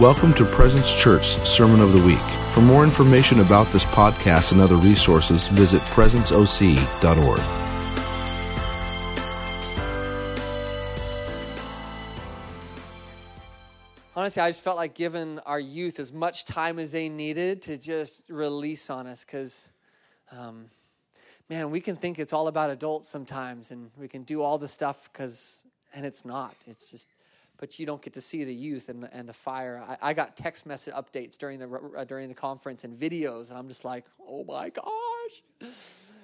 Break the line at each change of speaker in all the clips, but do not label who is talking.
Welcome to Presence Church Sermon of the Week. For more information about this podcast and other resources, visit presenceoc.org.
Honestly, I just felt like giving our youth as much time as they needed to just release on us because, um, man, we can think it's all about adults sometimes and we can do all the stuff because, and it's not. It's just but you don't get to see the youth and, and the fire. I, I got text message updates during the uh, during the conference and videos, and I'm just like, oh my gosh,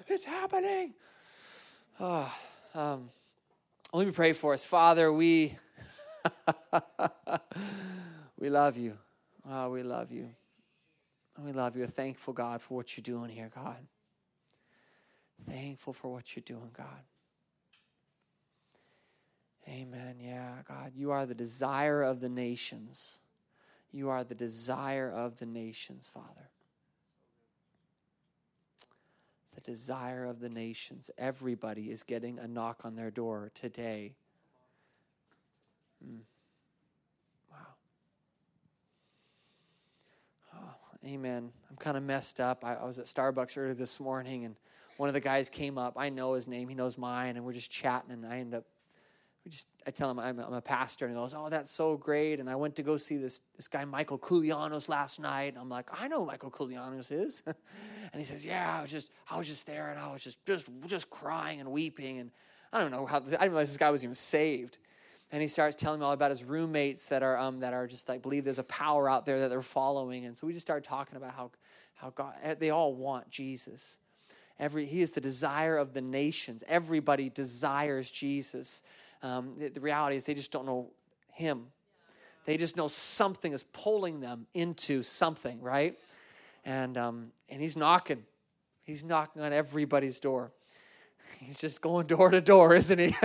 it's happening. Oh, um, let me pray for us, Father. We we love you. Oh, we love you. We love you. Thankful God for what you're doing here, God. Thankful for what you're doing, God. Amen. Yeah, God, you are the desire of the nations. You are the desire of the nations, Father. The desire of the nations. Everybody is getting a knock on their door today. Mm. Wow. Oh, amen. I'm kind of messed up. I, I was at Starbucks earlier this morning, and one of the guys came up. I know his name, he knows mine, and we're just chatting, and I end up we just I tell him I'm, I'm, a pastor, and he goes, "Oh, that's so great." And I went to go see this this guy Michael Koulianos last night. And I'm like, "I know Michael Koulianos is," and he says, "Yeah, I was just I was just there, and I was just just just crying and weeping, and I don't know how I didn't realize this guy was even saved." And he starts telling me all about his roommates that are um, that are just like believe there's a power out there that they're following, and so we just started talking about how how God eh, they all want Jesus. Every, he is the desire of the nations. Everybody desires Jesus. Um, the, the reality is they just don't know Him. They just know something is pulling them into something, right? And um, and He's knocking. He's knocking on everybody's door. He's just going door to door, isn't he?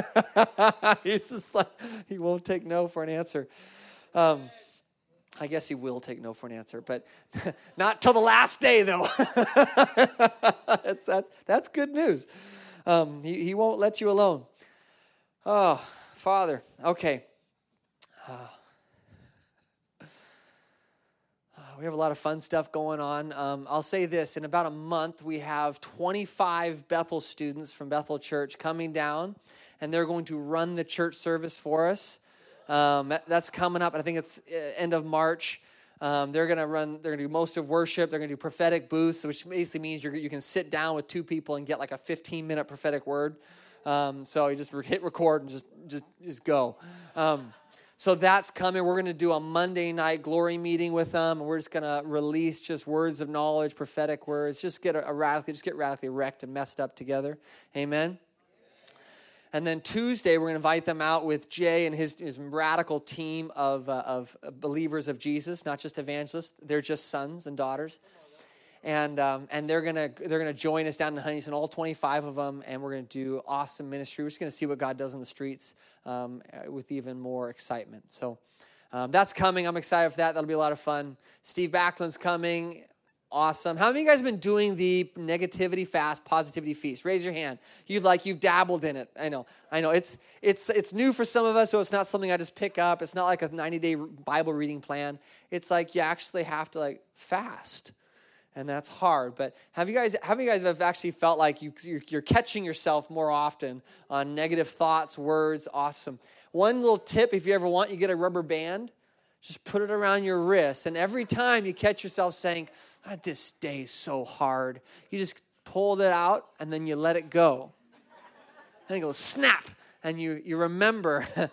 He's just like he won't take no for an answer. Um, I guess he will take no for an answer, but not till the last day, though. that's, that, that's good news. Um, he, he won't let you alone. Oh, Father, okay. Uh, we have a lot of fun stuff going on. Um, I'll say this in about a month, we have 25 Bethel students from Bethel Church coming down, and they're going to run the church service for us. Um, that's coming up, I think it's uh, end of March. Um, they're going to run, they're going to do most of worship. They're going to do prophetic booths, which basically means you can sit down with two people and get like a 15 minute prophetic word. Um, so you just hit record and just just just go. Um, so that's coming. We're going to do a Monday night glory meeting with them. And we're just going to release just words of knowledge, prophetic words. Just get a, a radically, just get radically wrecked and messed up together. Amen. And then Tuesday, we're going to invite them out with Jay and his, his radical team of, uh, of believers of Jesus, not just evangelists. They're just sons and daughters and um, and they're gonna they're gonna join us down in Huntington, all 25 of them, and we're gonna do awesome ministry. We're just gonna see what God does in the streets um, uh, with even more excitement. So um, that's coming. I'm excited for that. That'll be a lot of fun. Steve Backlund's coming. Awesome. How many of you guys have been doing the negativity fast, positivity feast? Raise your hand. You've like you've dabbled in it. I know. I know. It's it's it's new for some of us, so it's not something I just pick up. It's not like a 90-day Bible reading plan. It's like you actually have to like fast and that's hard. But have you guys have you guys have actually felt like you you're, you're, catching yourself more often on negative thoughts, words? Awesome. One little tip, if you ever want, you get a rubber band, just put it around your wrist, and every time you catch yourself saying, ah, "This day is so hard," you just pull it out and then you let it go. And it goes snap, and you, you remember,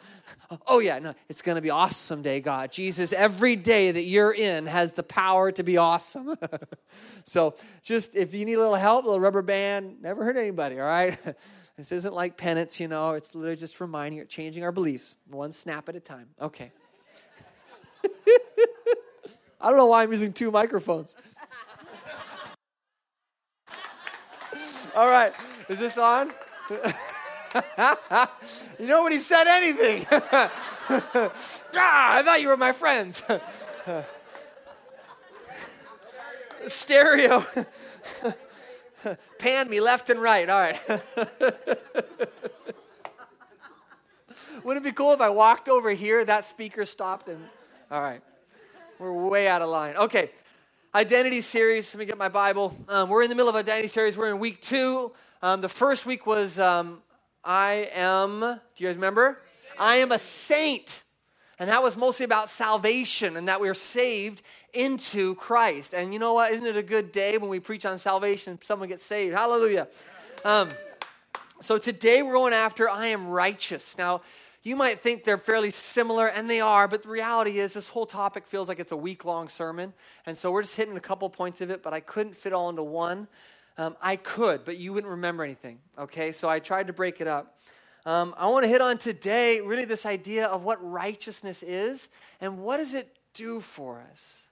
oh yeah, no, it's going to be awesome day, God. Jesus, every day that you're in has the power to be awesome. so just if you need a little help, a little rubber band, never hurt anybody, all right? this isn't like penance, you know, it's literally just reminding changing our beliefs, one snap at a time. Okay. I don't know why I'm using two microphones. all right, is this on? Nobody said anything. ah, I thought you were my friends. Stereo. Pan me left and right. All right. Wouldn't it be cool if I walked over here, that speaker stopped, and all right. We're way out of line. Okay, identity series. Let me get my Bible. Um, we're in the middle of identity series. We're in week two. Um, the first week was um, I am. Do you guys remember? I am a saint. And that was mostly about salvation and that we are saved into Christ. And you know what? Isn't it a good day when we preach on salvation and someone gets saved? Hallelujah. Um, so today we're going after I am righteous. Now, you might think they're fairly similar, and they are, but the reality is this whole topic feels like it's a week long sermon. And so we're just hitting a couple points of it, but I couldn't fit all into one. Um, I could, but you wouldn't remember anything, okay? So I tried to break it up. Um, I want to hit on today really this idea of what righteousness is and what does it do for us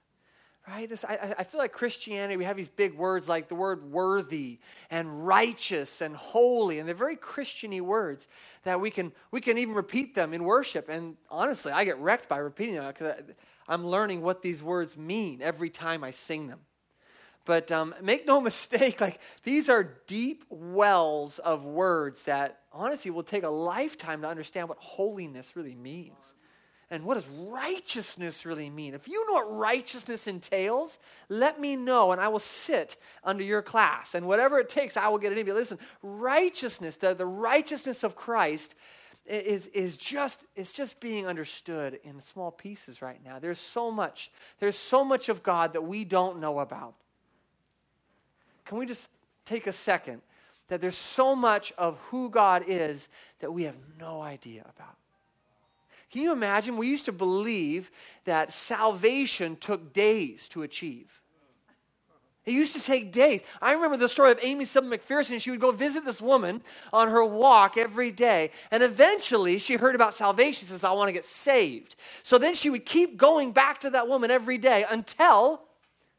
right this I, I, feel like christianity we have these big words like the word worthy and righteous and holy and they're very christiany words that we can we can even repeat them in worship and honestly i get wrecked by repeating them because i'm learning what these words mean every time i sing them but um, make no mistake like these are deep wells of words that honestly will take a lifetime to understand what holiness really means and what does righteousness really mean? If you know what righteousness entails, let me know and I will sit under your class. And whatever it takes, I will get it in. But listen, righteousness, the, the righteousness of Christ is, is just it's just being understood in small pieces right now. There's so much. There's so much of God that we don't know about. Can we just take a second that there's so much of who God is that we have no idea about? Can you imagine? We used to believe that salvation took days to achieve. It used to take days. I remember the story of Aimee Semple McPherson. She would go visit this woman on her walk every day. And eventually she heard about salvation. She says, I want to get saved. So then she would keep going back to that woman every day until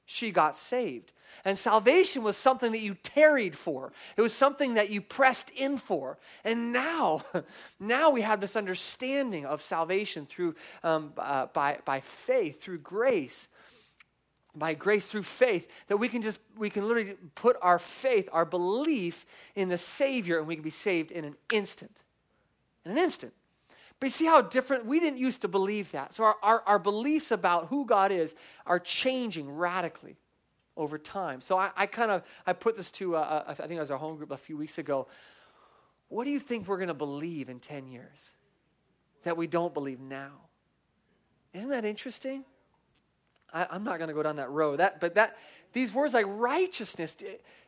she got saved. And salvation was something that you tarried for. It was something that you pressed in for. And now, now we have this understanding of salvation through um, uh, by, by faith, through grace. By grace through faith, that we can just, we can literally put our faith, our belief in the Savior, and we can be saved in an instant. In an instant. But you see how different, we didn't used to believe that. So our, our, our beliefs about who God is are changing radically over time. So I, I kind of I put this to uh, uh, I think it was our home group a few weeks ago. What do you think we're going to believe in 10 years that we don't believe now? Isn't that interesting? I, am not going to go down that road. That, but that these words like righteousness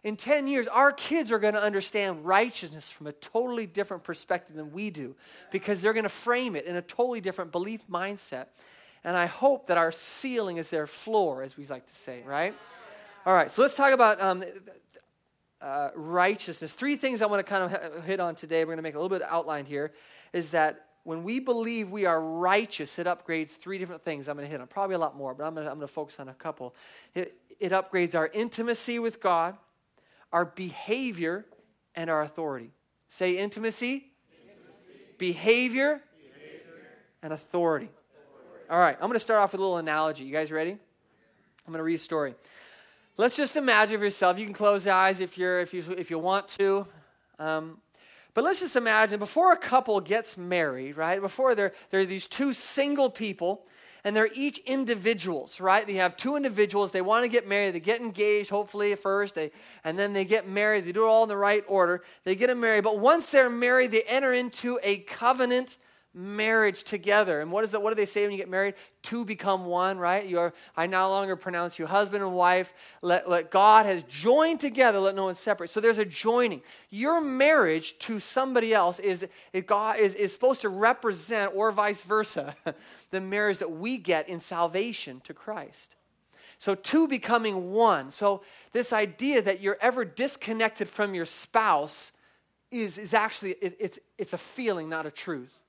in 10 years, our kids are going to understand righteousness from a totally different perspective than we do because they're going to frame it in a totally different belief mindset. And I hope that our ceiling is their floor, as we like to say, right? All right, so let's talk about um, uh, righteousness. Three things I want to kind of hit on today. We're going to make a little bit of outline here. Is that when we believe we are righteous, it upgrades three different things. I'm going to hit on probably a lot more, but I'm going to, I'm going to focus on a couple. It, it upgrades our intimacy with God, our behavior, and our authority. Say intimacy, intimacy. Behavior, behavior, and authority. authority. All right, I'm going to start off with a little analogy. You guys ready? I'm going to read a story. Let's just imagine for yourself. You can close your eyes if, you're, if, you, if you want to. Um, but let's just imagine before a couple gets married, right? Before they're, they're these two single people, and they're each individuals, right? They have two individuals. They want to get married. They get engaged, hopefully, at first, they, and then they get married. They do it all in the right order. They get married. But once they're married, they enter into a covenant marriage together. And what is that? What do they say when you get married? Two become one, right? You're I no longer pronounce you husband and wife. Let, let God has joined together, let no one separate. So there's a joining. Your marriage to somebody else is, God is, is supposed to represent, or vice versa, the marriage that we get in salvation to Christ. So, two becoming one. So, this idea that you're ever disconnected from your spouse is, is actually, it, it's, it's a feeling, not a truth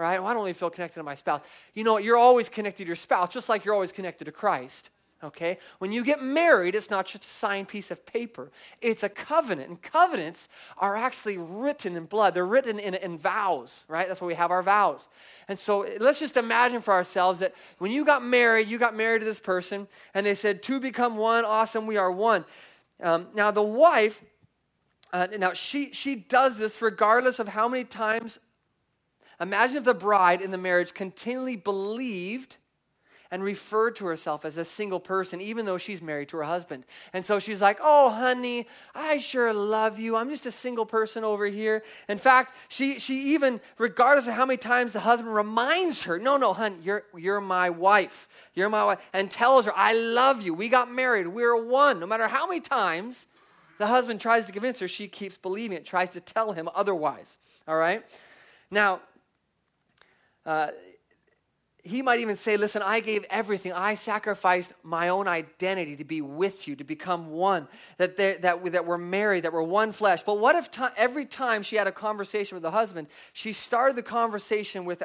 right? Well, I don't really feel connected to my spouse. You know? You're always connected to your spouse, just like you're always connected to Christ. Okay? When you get married, it's not just a signed piece of paper, it's a covenant. And covenants are actually written in blood, they're written in, in vows, right? That's why we have our vows. And so let's just imagine for ourselves that when you got married, you got married to this person, and they said, Two become one, awesome, we are one. Um, now, the wife, uh, now she, she does this regardless of how many times Imagine if the bride in the marriage continually believed and referred to herself as a single person, even though she's married to her husband. And so she's like, Oh, honey, I sure love you. I'm just a single person over here. In fact, she, she even, regardless of how many times the husband reminds her, No, no, honey, you're, you're my wife. You're my wife. And tells her, I love you. We got married. We're one. No matter how many times the husband tries to convince her, she keeps believing it, tries to tell him otherwise. All right? Now, he might even say, Listen, I gave everything. I sacrificed my own identity to be with you, to become one, that, that, that we're married, that we're one flesh. But what if every time she had a conversation with the husband, she started the conversation with,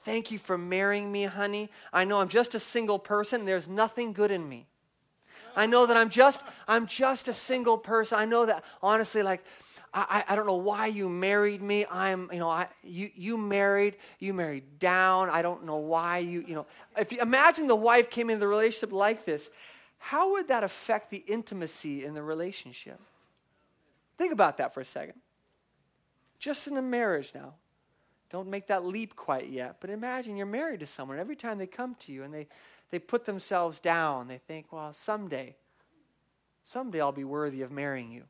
Thank you for marrying me, honey. I know I'm just a single person, there's nothing good in me. I know that I'm just, I'm just a single person. I know that honestly, like, I, I don't know why you married me. I'm, you know, I, you, you married, you married down. I don't know why you, you know. If you imagine the wife came into the relationship like this, how would that affect the intimacy in the relationship? Think about that for a second. Just in a marriage now. Don't make that leap quite yet. But imagine you're married to someone. Every time they come to you and they, they put themselves down, they think, well, someday, someday I'll be worthy of marrying you.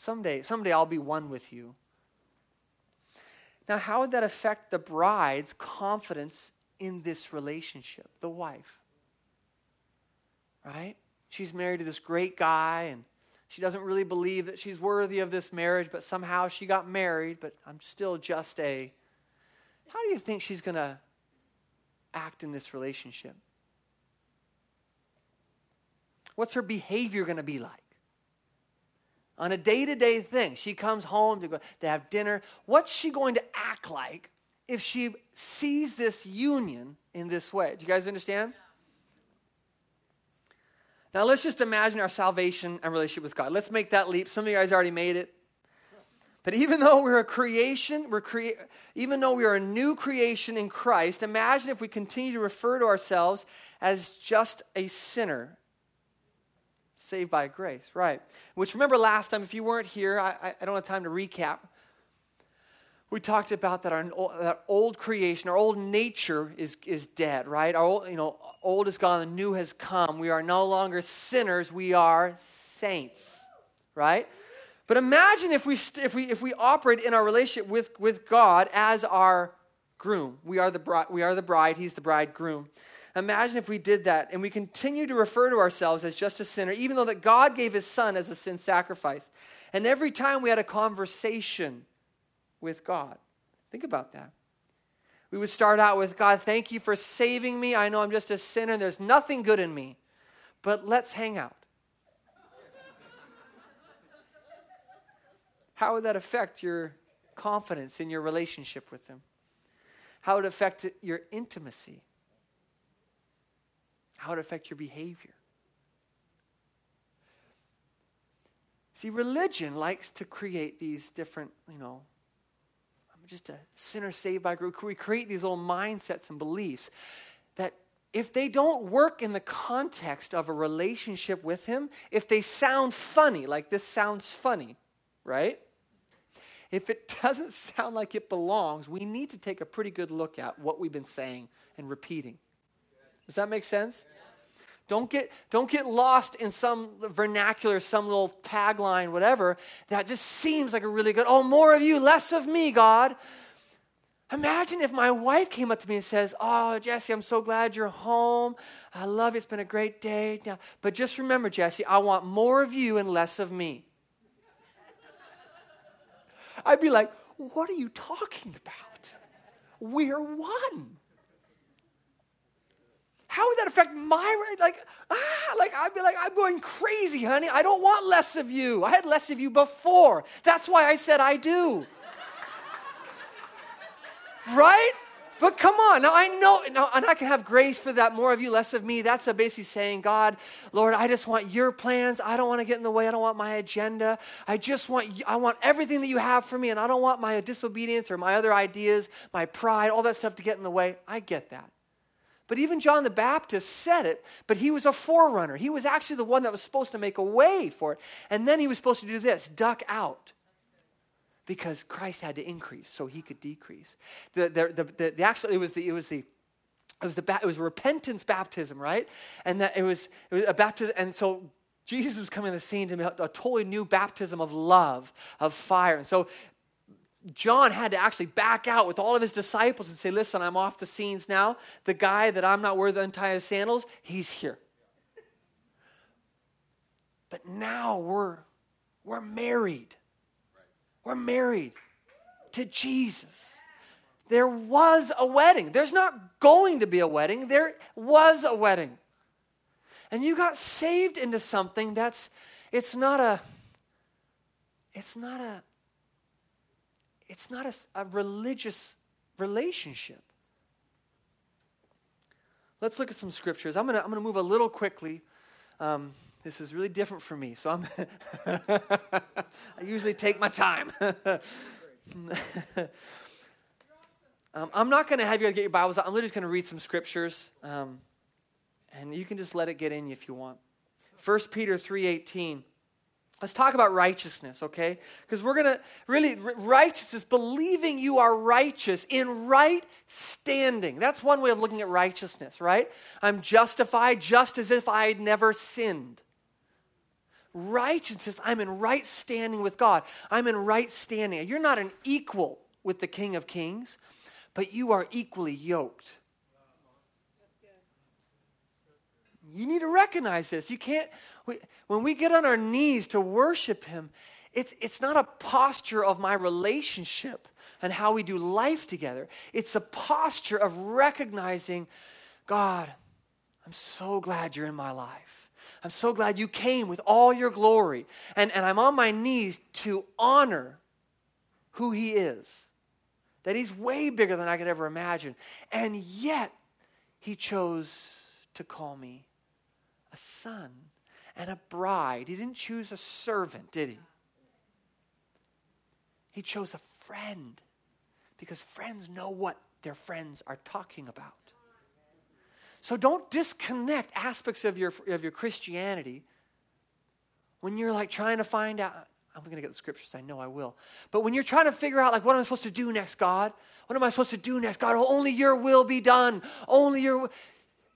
Someday, someday I'll be one with you. Now, how would that affect the bride's confidence in this relationship, the wife? Right? She's married to this great guy, and she doesn't really believe that she's worthy of this marriage, but somehow she got married, but I'm still just a. How do you think she's going to act in this relationship? What's her behavior going to be like? On a day to day thing. She comes home to, go, to have dinner. What's she going to act like if she sees this union in this way? Do you guys understand? Now, let's just imagine our salvation and relationship with God. Let's make that leap. Some of you guys already made it. But even though we're a creation, we're crea- even though we are a new creation in Christ, imagine if we continue to refer to ourselves as just a sinner saved by grace, right? Which remember last time, if you weren't here, I, I don't have time to recap. We talked about that our that old creation, our old nature is, is dead, right? Our old, you know, old is gone, the new has come. We are no longer sinners, we are saints, right? But imagine if we, if we, if we operate in our relationship with, with God as our groom. We are, the bride, we are the bride, he's the bridegroom. Imagine if we did that and we continue to refer to ourselves as just a sinner, even though that God gave his son as a sin sacrifice. And every time we had a conversation with God, think about that. We would start out with, God, thank you for saving me. I know I'm just a sinner and there's nothing good in me, but let's hang out. How would that affect your confidence in your relationship with Him? How would it affect your intimacy? How it affect your behavior. See, religion likes to create these different, you know, I'm just a sinner saved by grace. We create these little mindsets and beliefs that if they don't work in the context of a relationship with Him, if they sound funny, like this sounds funny, right? If it doesn't sound like it belongs, we need to take a pretty good look at what we've been saying and repeating. Does that make sense? Don't get, don't get lost in some vernacular, some little tagline, whatever, that just seems like a really good, oh, more of you, less of me, God. Imagine if my wife came up to me and says, Oh, Jesse, I'm so glad you're home. I love you. It's been a great day. But just remember, Jesse, I want more of you and less of me. I'd be like, What are you talking about? We're one how would that affect my like ah like I'd be like I'm going crazy, honey. I don't want less of you. I had less of you before. That's why I said I do. right? But come on, now I know, now, and I can have grace for that, more of you, less of me. That's a basically saying, God, Lord, I just want your plans. I don't want to get in the way. I don't want my agenda. I just want, I want everything that you have for me, and I don't want my disobedience or my other ideas, my pride, all that stuff to get in the way. I get that. But even John the Baptist said it, but he was a forerunner. He was actually the one that was supposed to make a way for it. And then he was supposed to do this duck out. Because Christ had to increase so he could decrease. The, the, the, the, the actually, it was the, it was the it was the it was repentance baptism, right? And that it was, it was a baptism, and so Jesus was coming to the scene to a totally new baptism of love, of fire. And so John had to actually back out with all of his disciples and say, Listen, I'm off the scenes now. The guy that I'm not worthy to untie his sandals, he's here. But now we're, we're married. We're married to Jesus. There was a wedding. There's not going to be a wedding. There was a wedding. And you got saved into something that's, it's not a, it's not a, it's not a, a religious relationship. Let's look at some scriptures. I'm going to I'm gonna move a little quickly. Um, this is really different for me, so I'm I usually take my time. um, I'm not going to have you get your Bibles out. I'm literally just going to read some scriptures, um, and you can just let it get in if you want. 1 Peter 3.18 Let's talk about righteousness, okay? Because we're going to really, righteousness, believing you are righteous in right standing. That's one way of looking at righteousness, right? I'm justified just as if I had never sinned. Righteousness, I'm in right standing with God. I'm in right standing. You're not an equal with the King of Kings, but you are equally yoked. You need to recognize this. You can't, we, when we get on our knees to worship Him, it's, it's not a posture of my relationship and how we do life together. It's a posture of recognizing, God, I'm so glad you're in my life. I'm so glad you came with all your glory. And, and I'm on my knees to honor who He is. That He's way bigger than I could ever imagine. And yet, He chose to call me a son and a bride. He didn't choose a servant, did he? He chose a friend because friends know what their friends are talking about. So don't disconnect aspects of your, of your Christianity when you're like trying to find out. I'm going to get the scriptures, I know I will. But when you're trying to figure out, like, what am I supposed to do next, God? What am I supposed to do next? God, only your will be done. Only your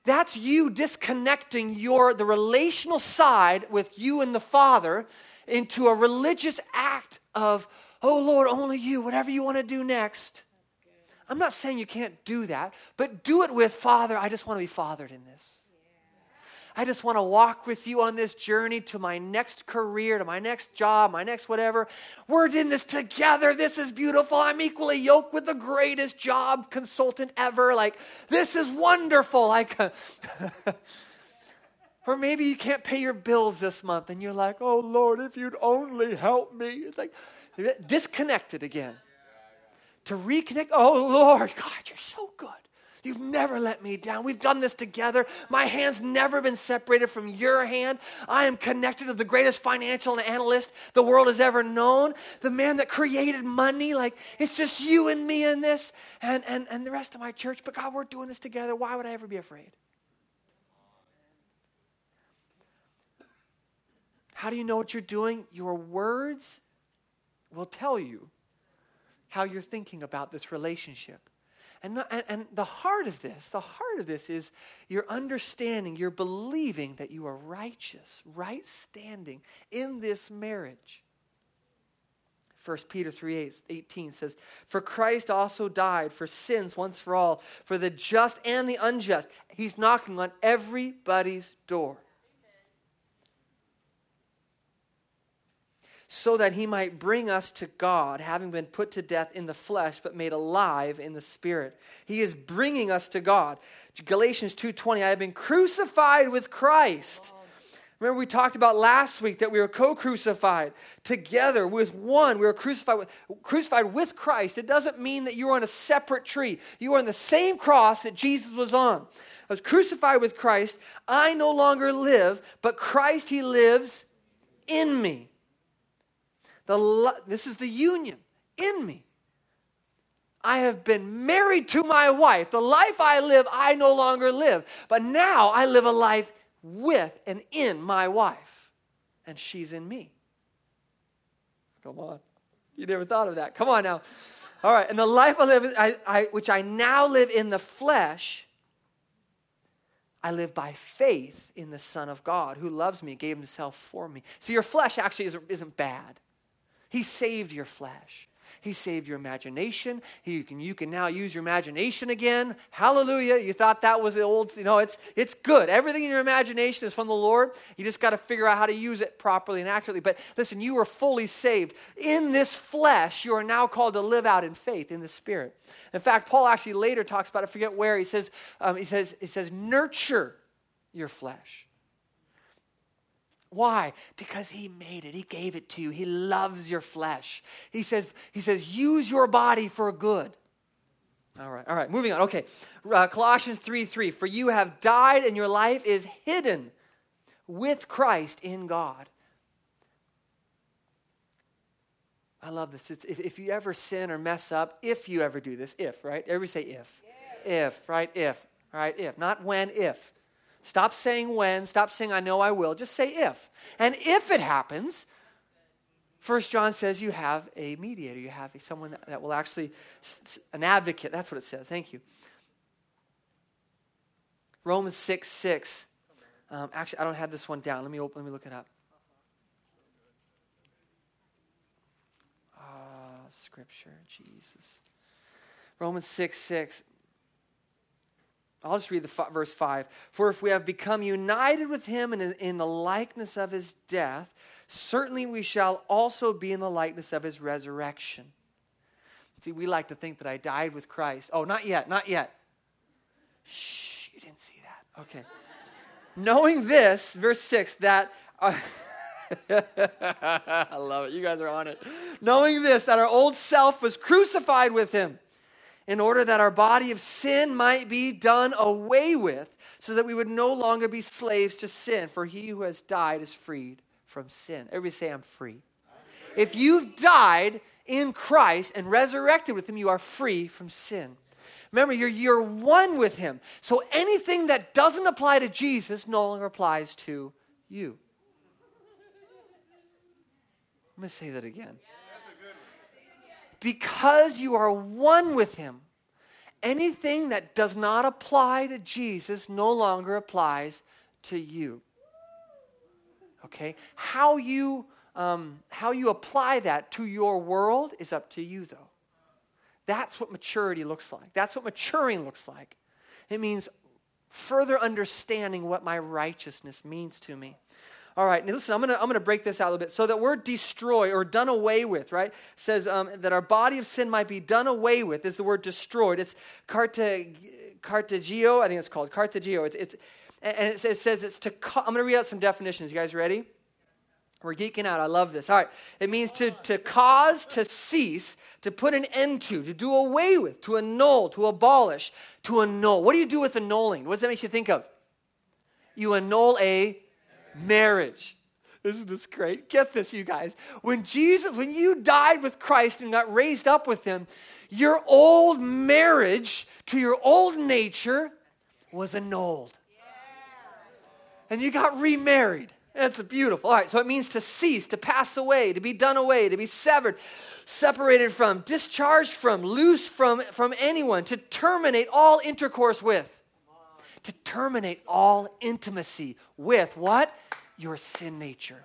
that's you disconnecting your the relational side with you and the Father into a religious act of, oh Lord, only you, whatever you want to do next. I'm not saying you can't do that, but do it with Father. I just want to be fathered in this. I just want to walk with you on this journey to my next career, to my next job, my next whatever. We're in this together. This is beautiful. I'm equally yoked with the greatest job consultant ever. Like, this is wonderful. Like, or maybe you can't pay your bills this month and you're like, oh Lord, if you'd only help me. It's like disconnected again. To reconnect, oh Lord, God, you're so good. You've never let me down. We've done this together. My hand's never been separated from your hand. I am connected to the greatest financial analyst the world has ever known, the man that created money. Like, it's just you and me in this and, and, and the rest of my church. But God, we're doing this together. Why would I ever be afraid? How do you know what you're doing? Your words will tell you how you're thinking about this relationship. And, and, and the heart of this, the heart of this is your understanding, your believing that you are righteous, right standing in this marriage. 1 Peter 3 18 says, For Christ also died for sins once for all, for the just and the unjust. He's knocking on everybody's door. So that he might bring us to God, having been put to death in the flesh but made alive in the spirit. He is bringing us to God. Galatians 2:20 I have been crucified with Christ. Remember we talked about last week that we were co-crucified together with one. We were crucified with, crucified with Christ. It doesn't mean that you are on a separate tree. You are on the same cross that Jesus was on. I was crucified with Christ. I no longer live, but Christ he lives in me. The, this is the union in me. I have been married to my wife. The life I live, I no longer live. But now I live a life with and in my wife. And she's in me. Come on. You never thought of that. Come on now. All right. And the life I live, I, I, which I now live in the flesh, I live by faith in the Son of God who loves me, gave himself for me. So your flesh actually isn't, isn't bad. He saved your flesh. He saved your imagination. He, you, can, you can now use your imagination again. Hallelujah. You thought that was the old, you know, it's, it's good. Everything in your imagination is from the Lord. You just got to figure out how to use it properly and accurately. But listen, you were fully saved. In this flesh, you are now called to live out in faith in the Spirit. In fact, Paul actually later talks about, I forget where, he says, um, he says, he says, nurture your flesh. Why? Because he made it. He gave it to you. He loves your flesh. He says, he says use your body for good. All right, all right, moving on. Okay. Uh, Colossians 3 3. For you have died, and your life is hidden with Christ in God. I love this. It's, if, if you ever sin or mess up, if you ever do this, if, right? Everybody say if. Yeah. If, right? If, right? If. Not when, if. Stop saying when, stop saying I know I will, just say if. And if it happens, First John says you have a mediator, you have a, someone that will actually, an advocate, that's what it says. Thank you. Romans 6 6. Um, actually, I don't have this one down. Let me, open, let me look it up. Uh, scripture, Jesus. Romans 6 6. I'll just read the f- verse 5. For if we have become united with him in, in the likeness of his death, certainly we shall also be in the likeness of his resurrection. See, we like to think that I died with Christ. Oh, not yet, not yet. Shh, you didn't see that. Okay. Knowing this, verse 6, that. Uh, I love it. You guys are on it. Knowing this, that our old self was crucified with him in order that our body of sin might be done away with, so that we would no longer be slaves to sin. For he who has died is freed from sin. Everybody say, I'm free. If you've died in Christ and resurrected with him, you are free from sin. Remember, you're, you're one with him. So anything that doesn't apply to Jesus no longer applies to you. I'm going to say that again because you are one with Him, anything that does not apply to Jesus no longer applies to you. Okay? How you, um, how you apply that to your world is up to you, though. That's what maturity looks like. That's what maturing looks like. It means further understanding what my righteousness means to me. All right, now listen, I'm to I'm gonna break this out a little bit. So that word destroy or done away with, right, says um, that our body of sin might be done away with is the word destroyed. It's carte, cartagio, I think it's called, cartagio. It's, it's, and it says, it says it's to, I'm going to read out some definitions. You guys ready? We're geeking out. I love this. All right. It means to, to cause, to cease, to put an end to, to do away with, to annul, to abolish, to annul. What do you do with annulling? What does that make you think of? You annul a marriage. Isn't this great? Get this, you guys. When Jesus, when you died with Christ and got raised up with him, your old marriage to your old nature was annulled. And you got remarried. That's beautiful. All right, so it means to cease, to pass away, to be done away, to be severed, separated from, discharged from, loose from, from anyone, to terminate all intercourse with to terminate all intimacy with what? Your sin nature.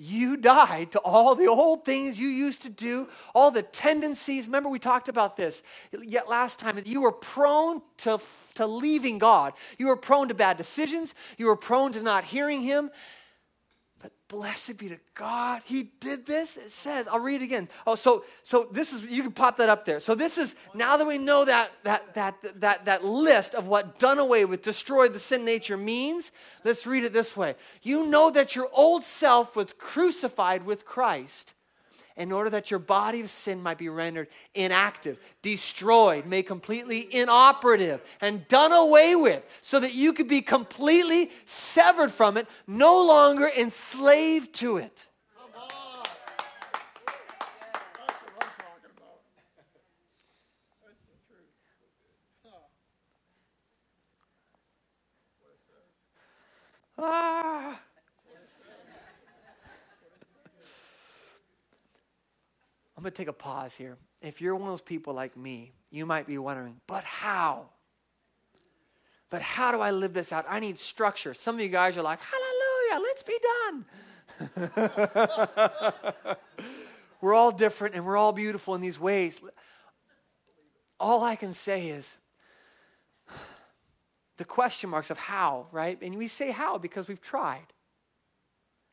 You died to all the old things you used to do, all the tendencies. Remember, we talked about this yet last time. You were prone to, to leaving God. You were prone to bad decisions. You were prone to not hearing Him. Blessed be to God. He did this. It says, I'll read it again. Oh, so so this is you can pop that up there. So this is now that we know that that that that that list of what done away with, destroyed the sin nature means, let's read it this way. You know that your old self was crucified with Christ in order that your body of sin might be rendered inactive, destroyed, made completely inoperative, and done away with, so that you could be completely severed from it, no longer enslaved to it. Ah. I'm going to take a pause here. If you're one of those people like me, you might be wondering, but how? But how do I live this out? I need structure. Some of you guys are like, Hallelujah, let's be done. we're all different and we're all beautiful in these ways. All I can say is the question marks of how, right? And we say how because we've tried.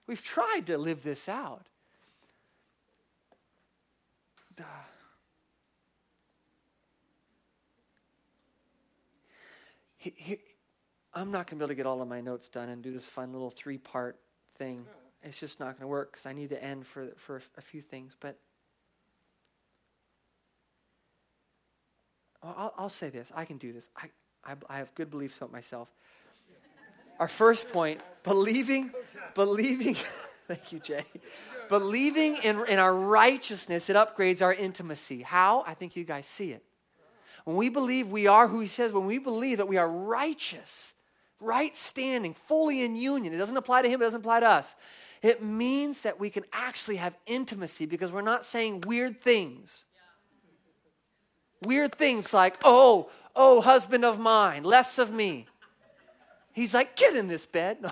We've tried to live this out. I'm not going to be able to get all of my notes done and do this fun little three part thing. It's just not going to work because I need to end for, for a few things. But I'll, I'll say this I can do this. I, I, I have good beliefs about myself. Our first point believing, believing. Thank you, Jay. Believing in, in our righteousness, it upgrades our intimacy. How? I think you guys see it. When we believe we are who he says, when we believe that we are righteous, right standing, fully in union, it doesn't apply to him, it doesn't apply to us. It means that we can actually have intimacy because we're not saying weird things. Weird things like, oh, oh, husband of mine, less of me. He's like, get in this bed. he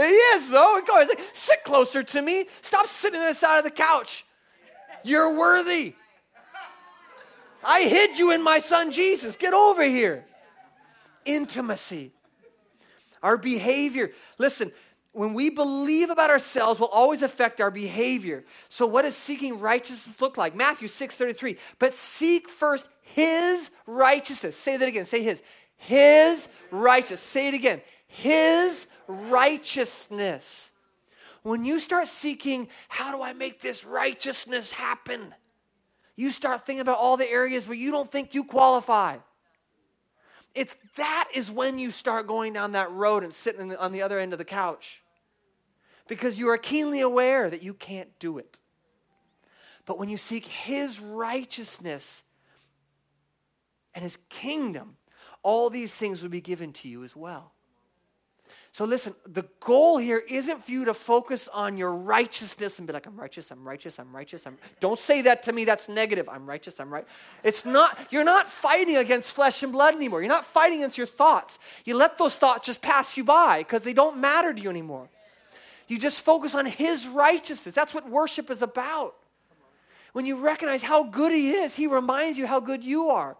is, though. He's like, sit closer to me. Stop sitting on the side of the couch. You're worthy. I hid you in my son Jesus. Get over here. Intimacy. Our behavior. Listen, when we believe about ourselves will always affect our behavior. So what does seeking righteousness look like? Matthew 6:33. But seek first his righteousness. Say that again. Say his. His righteousness. Say it again. His righteousness. When you start seeking, how do I make this righteousness happen? you start thinking about all the areas where you don't think you qualify. It's that is when you start going down that road and sitting on the other end of the couch. Because you are keenly aware that you can't do it. But when you seek His righteousness and His kingdom, all these things will be given to you as well. So listen, the goal here isn't for you to focus on your righteousness and be like, I'm righteous, I'm righteous, I'm righteous. I'm don't say that to me, that's negative. I'm righteous, I'm right. It's not, you're not fighting against flesh and blood anymore. You're not fighting against your thoughts. You let those thoughts just pass you by because they don't matter to you anymore. You just focus on his righteousness. That's what worship is about. When you recognize how good he is, he reminds you how good you are.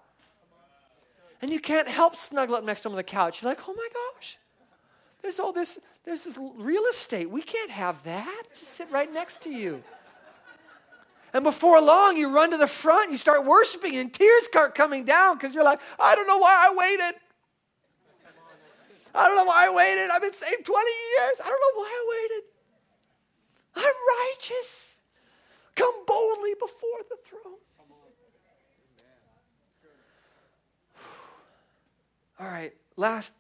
And you can't help snuggle up next to him on the couch. You're like, oh my gosh. There's all this, there's this real estate. We can't have that. Just sit right next to you. And before long, you run to the front, you start worshiping, and tears start coming down because you're like, I don't know why I waited. I don't know why I waited. I've been saved 20 years. I don't know why I waited. I'm righteous. Come boldly before the throne. All right, last,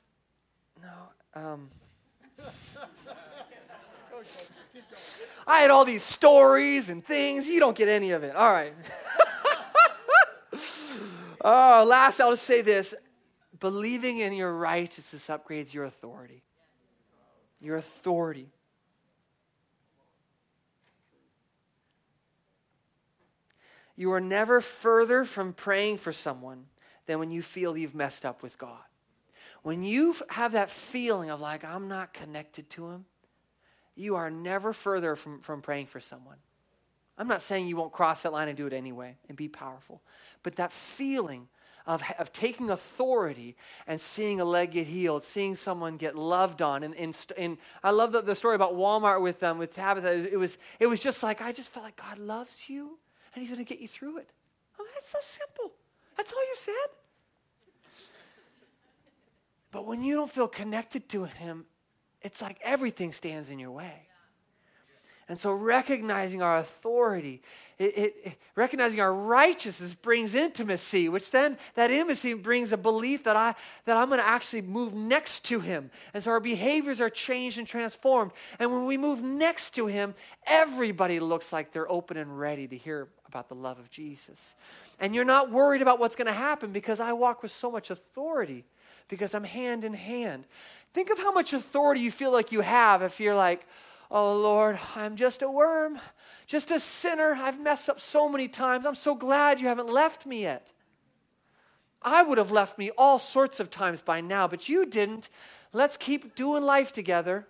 no, um, I had all these stories and things. You don't get any of it. All right. oh, last, I'll just say this believing in your righteousness upgrades your authority. Your authority. You are never further from praying for someone than when you feel you've messed up with God. When you have that feeling of like, I'm not connected to Him, you are never further from, from praying for someone. I'm not saying you won't cross that line and do it anyway and be powerful, but that feeling of, of taking authority and seeing a leg get healed, seeing someone get loved on. And, and, and I love the, the, story about Walmart with them, um, with Tabitha. It was, it was just like, I just felt like God loves you and He's going to get you through it. Oh, that's so simple. That's all you said. But when you don't feel connected to Him, it's like everything stands in your way. And so, recognizing our authority, it, it, it, recognizing our righteousness brings intimacy, which then that intimacy brings a belief that, I, that I'm going to actually move next to Him. And so, our behaviors are changed and transformed. And when we move next to Him, everybody looks like they're open and ready to hear about the love of Jesus. And you're not worried about what's going to happen because I walk with so much authority because I'm hand in hand. Think of how much authority you feel like you have if you're like, oh Lord, I'm just a worm, just a sinner. I've messed up so many times. I'm so glad you haven't left me yet. I would have left me all sorts of times by now, but you didn't. Let's keep doing life together.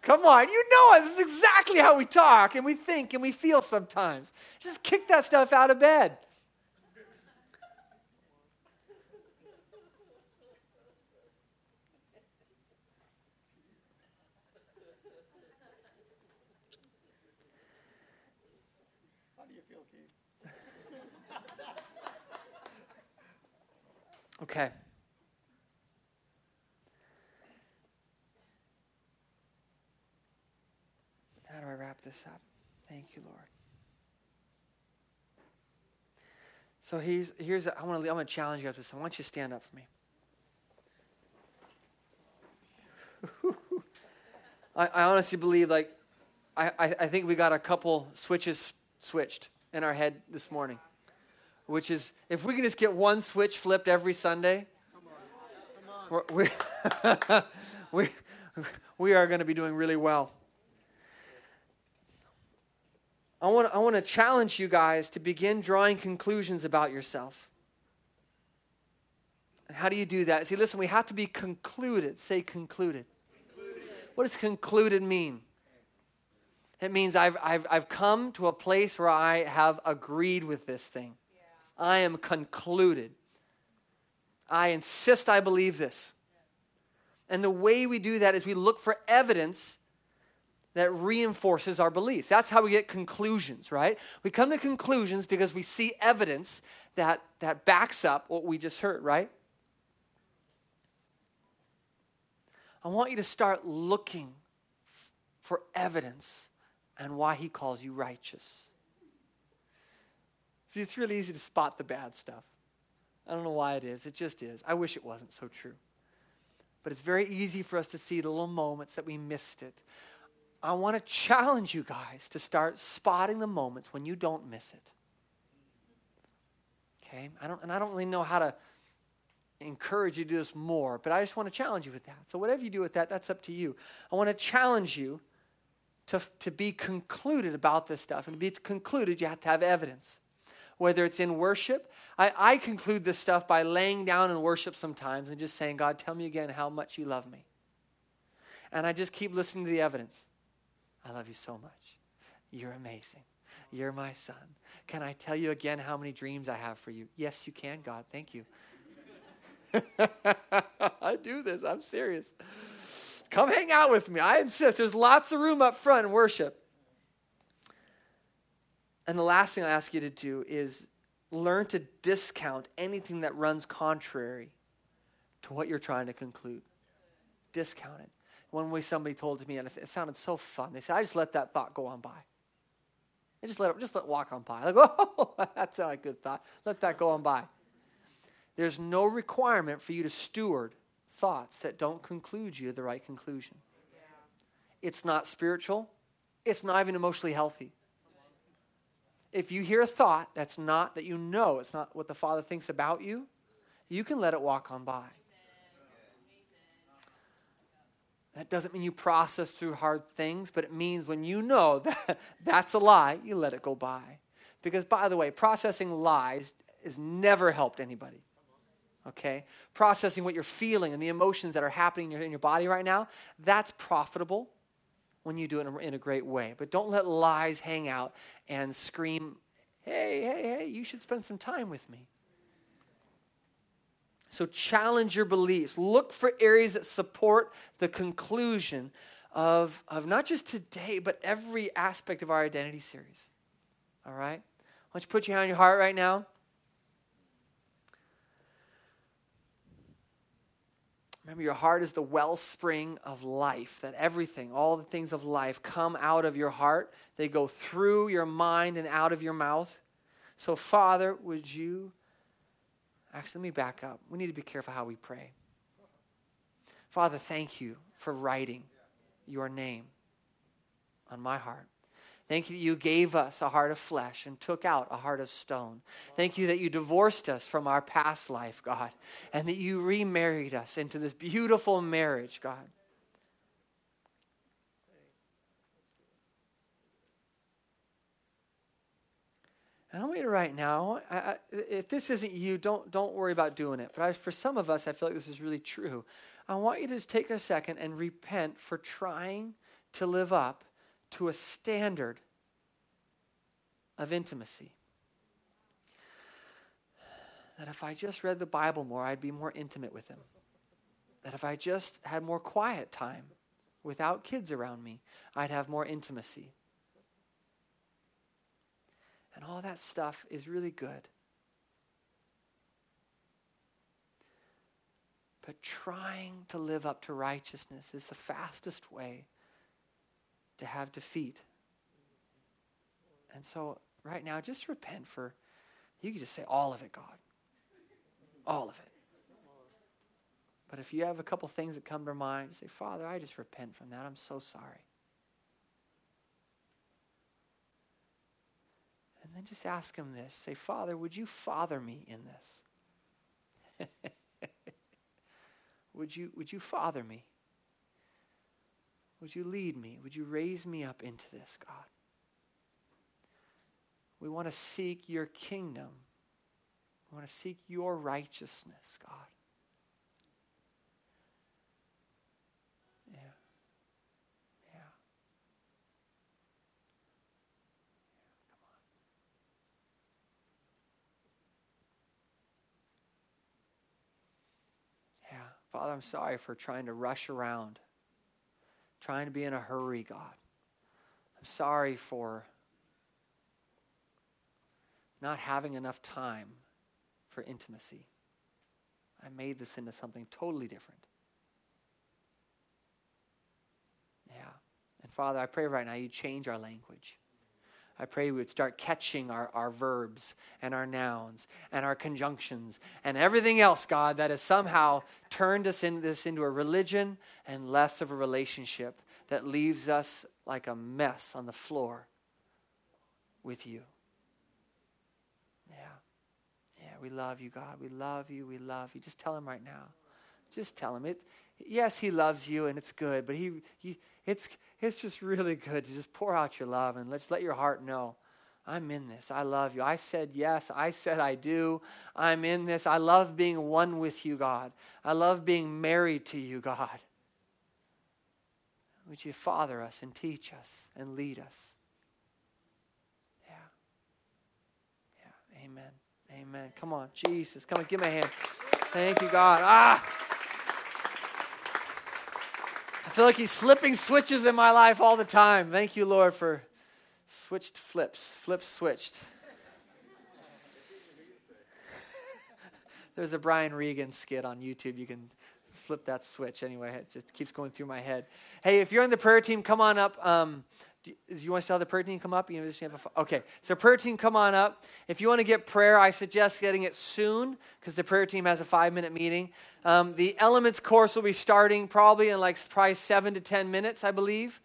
Come on, you know it. This is exactly how we talk and we think and we feel sometimes. Just kick that stuff out of bed. Okay. How do I wrap this up? Thank you, Lord. So here's, here's I want to I want to challenge you up this. I want you to stand up for me. I, I, honestly believe like I, I, I think we got a couple switches switched in our head this morning which is if we can just get one switch flipped every Sunday, we, we are going to be doing really well. I want, I want to challenge you guys to begin drawing conclusions about yourself. How do you do that? See, listen, we have to be concluded. Say concluded. concluded. What does concluded mean? It means I've, I've, I've come to a place where I have agreed with this thing. I am concluded. I insist I believe this. And the way we do that is we look for evidence that reinforces our beliefs. That's how we get conclusions, right? We come to conclusions because we see evidence that, that backs up what we just heard, right? I want you to start looking f- for evidence and why he calls you righteous. See, it's really easy to spot the bad stuff. I don't know why it is. It just is. I wish it wasn't so true. But it's very easy for us to see the little moments that we missed it. I want to challenge you guys to start spotting the moments when you don't miss it. Okay? I don't, and I don't really know how to encourage you to do this more, but I just want to challenge you with that. So, whatever you do with that, that's up to you. I want to challenge you to, to be concluded about this stuff. And to be concluded, you have to have evidence whether it's in worship. I, I conclude this stuff by laying down in worship sometimes and just saying, God, tell me again how much you love me. And I just keep listening to the evidence. I love you so much. You're amazing. You're my son. Can I tell you again how many dreams I have for you? Yes, you can, God. Thank you. I do this. I'm serious. Come hang out with me. I insist. There's lots of room up front in worship. And the last thing I ask you to do is learn to discount anything that runs contrary to what you're trying to conclude. Discount it. One way somebody told me, and it sounded so fun, they said, I just let that thought go on by. I just let it just let it walk on by. Like, oh, that's not a good thought. Let that go on by. There's no requirement for you to steward thoughts that don't conclude you the right conclusion. It's not spiritual. It's not even emotionally healthy if you hear a thought that's not, that you know it's not what the Father thinks about you, you can let it walk on by. That doesn't mean you process through hard things, but it means when you know that that's a lie, you let it go by. Because, by the way, processing lies has never helped anybody. Okay? Processing what you're feeling and the emotions that are happening in your, in your body right now, that's profitable when you do it in a, in a great way. But don't let lies hang out and scream, hey, hey, hey, you should spend some time with me. So challenge your beliefs. Look for areas that support the conclusion of, of not just today, but every aspect of our identity series. All right? Why don't you put your hand on your heart right now? Remember, your heart is the wellspring of life, that everything, all the things of life, come out of your heart. They go through your mind and out of your mouth. So, Father, would you. Actually, let me back up. We need to be careful how we pray. Father, thank you for writing your name on my heart. Thank you that you gave us a heart of flesh and took out a heart of stone. Thank you that you divorced us from our past life, God, and that you remarried us into this beautiful marriage, God. And I want you to right now, I, I, if this isn't you, don't, don't worry about doing it. But I, for some of us, I feel like this is really true. I want you to just take a second and repent for trying to live up to a standard of intimacy. That if I just read the Bible more, I'd be more intimate with Him. That if I just had more quiet time without kids around me, I'd have more intimacy. And all that stuff is really good. But trying to live up to righteousness is the fastest way to have defeat. And so, right now, just repent for, you can just say all of it, God. All of it. But if you have a couple things that come to mind, say, Father, I just repent from that. I'm so sorry. And then just ask him this. Say, Father, would you father me in this? would you would you father me? Would you lead me? Would you raise me up into this, God? We want to seek your kingdom. We want to seek your righteousness, God. Yeah. Yeah. Come on. Yeah. Father, I'm sorry for trying to rush around trying to be in a hurry, God. I'm sorry for not having enough time for intimacy. I made this into something totally different. Yeah. And Father, I pray right now you change our language. I pray we would start catching our, our verbs and our nouns and our conjunctions and everything else, God, that has somehow turned us in this into a religion and less of a relationship that leaves us like a mess on the floor with you. Yeah. Yeah, we love you, God. We love you. We love you. Just tell him right now. Just tell him it. Yes, he loves you and it's good, but he, he it's it's just really good to just pour out your love and let's let your heart know I'm in this. I love you. I said yes. I said I do. I'm in this. I love being one with you, God. I love being married to you, God. Would you father us and teach us and lead us? Yeah. Yeah. Amen. Amen. Come on, Jesus. Come on, give me a hand. Thank you, God. Ah! I feel like He's flipping switches in my life all the time. Thank you, Lord, for switched flips. Flips switched. There's a Brian Regan skit on YouTube. You can flip that switch anyway. It just keeps going through my head. Hey, if you're in the prayer team, come on up. Um, do you, want to how the prayer team come up? You know, just have a, okay, so prayer team, come on up. If you want to get prayer, I suggest getting it soon because the prayer team has a five minute meeting. Um, the elements course will be starting probably in like probably seven to ten minutes, I believe,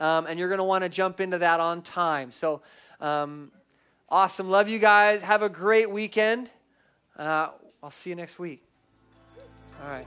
um, and you're going to want to jump into that on time. So, um, awesome, love you guys. Have a great weekend. Uh, I'll see you next week. All right.